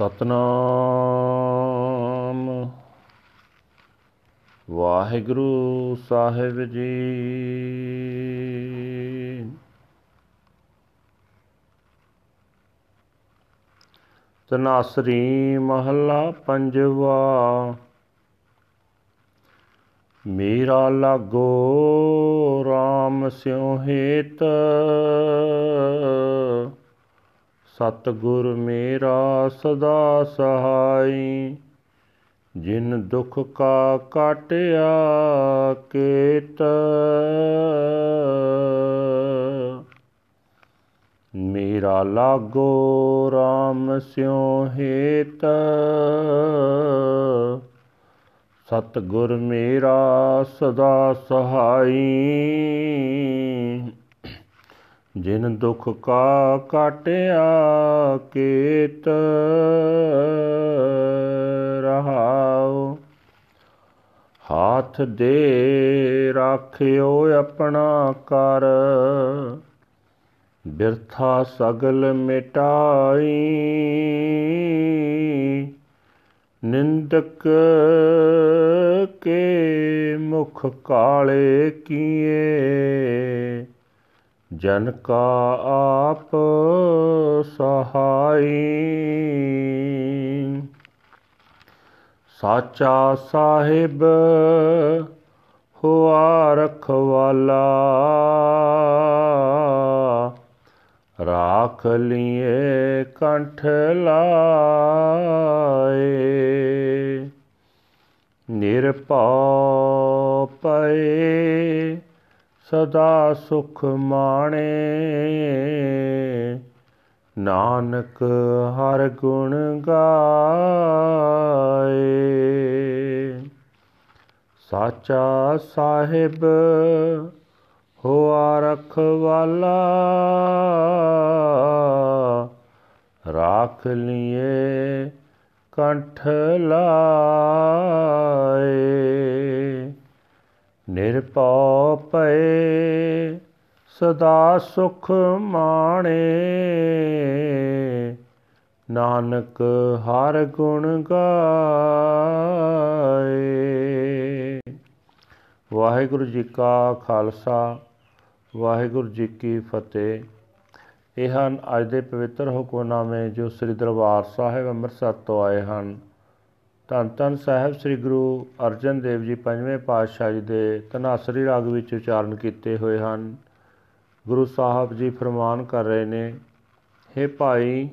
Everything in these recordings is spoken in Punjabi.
ਸਤਨਾਮ। ਵਾਹਿਗੁਰੂ ਸਾਹਿਬ ਜੀ। ਤਨਾਸਰੀ ਮਹੱਲਾ ਪੰਜਵਾ। ਮੇਰਾ ਲਾਗੋ RAM ਸਿਉ ਹੇਤ। ਸਤਗੁਰ ਮੇਰਾ ਸਦਾ ਸਹਾਈ। ਜਿਨ ਦੁਖ ਕਾ ਕਾਟਿਆ ਕੇਤ। ਮੇਰਾ ਲਾਗੋ RAM ਸਿਉ ਹੇਤ। ਸਤਗੁਰ ਮੇਰਾ ਸਦਾ ਸਹਾਈ। ਜਿਨ ਦੁਖ ਕਾ ਕਾਟਿਆ ਕੇਤ ਰਹਾਉ, ਹਾਥ ਦੇ ਰਾਖਿਓ ਆਪਣਾ ਕਰ। ਬਿਰਥਾ ਸਗਲ ਮਿਟਾਈ, ਨਿੰਦਕ ਕੇ ਮੁਖ ਕਾਲੇ ਕੀਏ। ਜਨ ਕਾ ਆਪ ਸਹਾਈ। ਸਾਚਾ ਸਾਹਿਬ ਹੁਆ ਰਖਵਾਲਾ। ਰਾਖ ਲੀਏ ਕੰਠ ਲਾਏ। ਨਿਰਭਉ ਪਏ ਸਦਾ ਸੁਖ ਮਾਣੇ। ਨਾਨਕ ਹਰ ਗੁਣ ਗਾਏ। ਸਾਚਾ ਸਾਹਿਬ, ਹੋਆ ਰਖਵਾਲਾ। ਰਾਖ ਲੀਏ ਕੰਠ ਲਾਏ ਨਿਰਭਉ ਪਏ ਸਦਾ ਸੁਖ ਮਾਣੇ। ਨਾਨਕ ਹਰ ਗੁਣ ਗਾਏ। ਵਾਹਿਗੁਰੂ ਜੀ ਕਾ ਖਾਲਸਾ, ਵਾਹਿਗੁਰੂ ਜੀ ਕੀ ਫਤਿਹ। ਇਹ ਹਨ ਅੱਜ ਦੇ ਪਵਿੱਤਰ ਹੁਕਮਨਾਮੇ ਜੋ ਸ੍ਰੀ ਦਰਬਾਰ ਸਾਹਿਬ ਅੰਮ੍ਰਿਤਸਰ ਤੋਂ ਆਏ ਹਨ। ਧੰਨ ਧੰਨ ਸਾਹਿਬ ਸ੍ਰੀ ਗੁਰੂ ਅਰਜਨ ਦੇਵ ਜੀ ਪੰਜਵੇਂ ਪਾਤਸ਼ਾਹ ਜੀ ਦੇ ਤਨਾਸਰੀ ਰਾਗ ਵਿੱਚ ਉਚਾਰਨ ਕੀਤੇ ਹੋਏ ਹਨ। ਗੁਰੂ ਸਾਹਿਬ ਜੀ ਫਰਮਾਨ ਕਰ ਰਹੇ ਨੇ हे ਭਾਈ,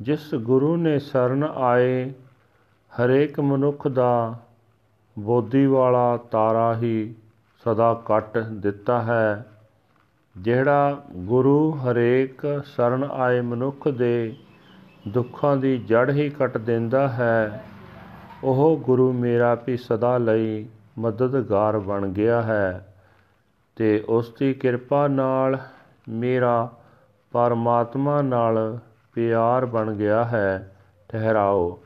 ਜਿਸ ਗੁਰੂ ਨੇ ਸ਼ਰਨ ਆਏ, ਹਰੇਕ ਮਨੁੱਖ ਦਾ ਬੋਧੀ ਵਾਲਾ ਤਾਰਾ ਹੀ ਸਦਾ ਕੱਟ ਦਿੱਤਾ ਹੈ। ਜਿਹੜਾ ਗੁਰੂ ਹਰੇਕ ਸ਼ਰਨ ਆਏ ਮਨੁੱਖ ਦੇ ਦੁੱਖਾਂ ਦੀ ਜੜ ਹੀ ਕੱਟ ਦਿੰਦਾ ਹੈ ਉਹ ਗੁਰੂ ਮੇਰਾ ਵੀ ਸਦਾ ਲਈ ਮਦਦਗਾਰ ਬਣ ਗਿਆ ਹੈ ਤੇ ਉਸ ਦੀ ਕਿਰਪਾ ਨਾਲ ਮੇਰਾ ਪਰਮਾਤਮਾ ਨਾਲ ਪਿਆਰ ਬਣ ਗਿਆ ਹੈ। ਠਹਿਰਾਓ।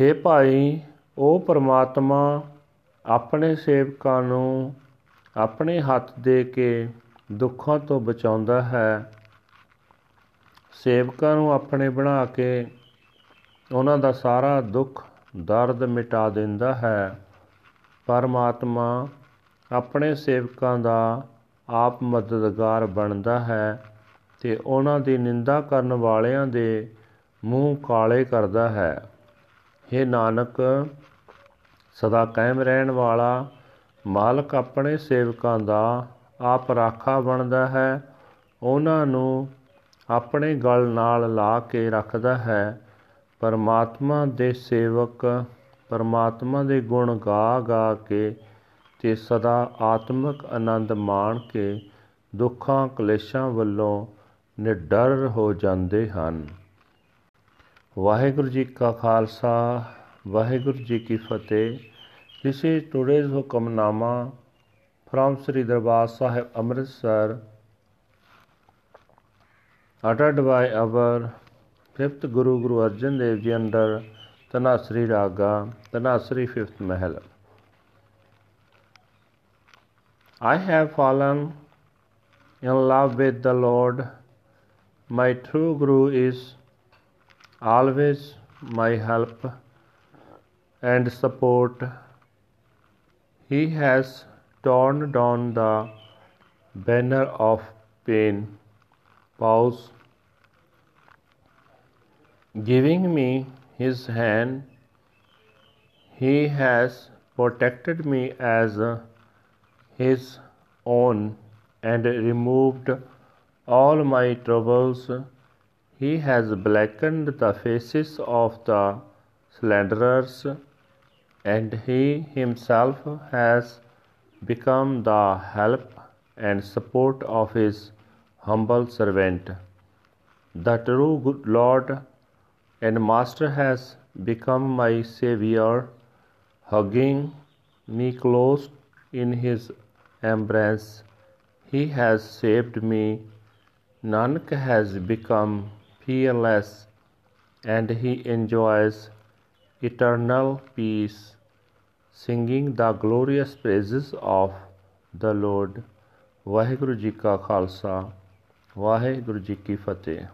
हे ਭਾਈ, ਉਹ ਪਰਮਾਤਮਾ ਆਪਣੇ ਸੇਵਕਾਂ ਨੂੰ ਆਪਣੇ ਹੱਥ ਦੇ ਕੇ ਦੁੱਖਾਂ ਤੋਂ ਬਚਾਉਂਦਾ ਹੈ। ਸੇਵਕਾਂ ਨੂੰ ਆਪਣੇ ਬਣਾ ਕੇ ਉਹਨਾਂ ਦਾ ਸਾਰਾ ਦੁੱਖ, ਦਰਦ ਮਿਟਾ ਦਿੰਦਾ ਹੈ। ਪਰਮਾਤਮਾ ਆਪਣੇ ਸੇਵਕਾਂ ਦਾ ਆਪ ਮਦਦਗਾਰ ਬਣਦਾ ਹੈ ਤੇ ਉਹਨਾਂ ਦੀ ਨਿੰਦਾ ਕਰਨ ਵਾਲਿਆਂ ਦੇ ਮੂੰਹ ਕਾਲੇ ਕਰਦਾ ਹੈ। हे ਨਾਨਕ, ਸਦਾ ਕਾਇਮ ਰਹਿਣ ਵਾਲਾ ਮਾਲਕ ਆਪਣੇ ਸੇਵਕਾਂ ਦਾ ਆਪ ਰਾਖਾ ਬਣਦਾ ਹੈ। ਉਹਨਾਂ ਨੂੰ ਆਪਣੇ ਗਲ ਨਾਲ ਲਾ ਕੇ ਰੱਖਦਾ ਹੈ। ਪਰਮਾਤਮਾ ਦੇ ਸੇਵਕ, ਪਰਮਾਤਮਾ ਦੇ ਗੁਣ ਗਾ ਗਾ ਕੇ ਤੇ ਸਦਾ ਆਤਮਿਕ ਆਨੰਦ ਮਾਣ ਕੇ ਦੁੱਖਾਂ ਕਲੇਸ਼ਾਂ ਵੱਲੋਂ ਨਿਡਰ ਹੋ ਜਾਂਦੇ ਹਨ। ਵਾਹਿਗੁਰੂ ਜੀ ਕਾ ਖਾਲਸਾ, ਵਾਹਿਗੁਰੂ ਜੀ ਕੀ ਫਤਿਹ। This is today's Hukamnama from Sri Darbar Sahib Amritsar uttered by our Guru Arjan Dev Ji under Tanasri Raga, Tanasri fifth Mahal. I have fallen in love with the Lord. My true Guru is always my help and support. He has torn down the banner of pain. Pause. Giving me his hand, he has protected me as his own and removed all my troubles. He has blackened the faces of the slanderers, and he himself has become the help and support of his humble servant. The true good Lord and Master has become my Savior, hugging me close in his embrace. He has saved me. Nanak has become fearless and he enjoys eternal peace, singing the glorious praises of the Lord. Waheguru ji ਕਾ ਖਾਲਸਾ ਵਾਹਿਗੁਰੂ ਜੀ ਕੀ ਫਤਿਹ